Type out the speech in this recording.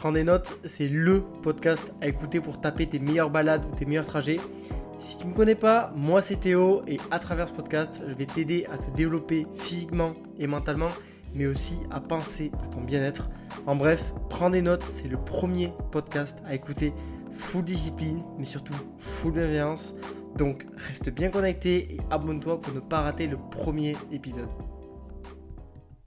Prends des notes, c'est le podcast à écouter pour taper tes meilleures balades ou tes meilleurs trajets. Si tu ne me connais pas, moi c'est Théo et à travers ce podcast, je vais t'aider à te développer physiquement et mentalement, mais aussi à penser à ton bien-être. En bref, prends des notes, c'est le premier podcast à écouter. Full discipline, mais surtout full bienveillance. Donc reste bien connecté et abonne-toi pour ne pas rater le premier épisode.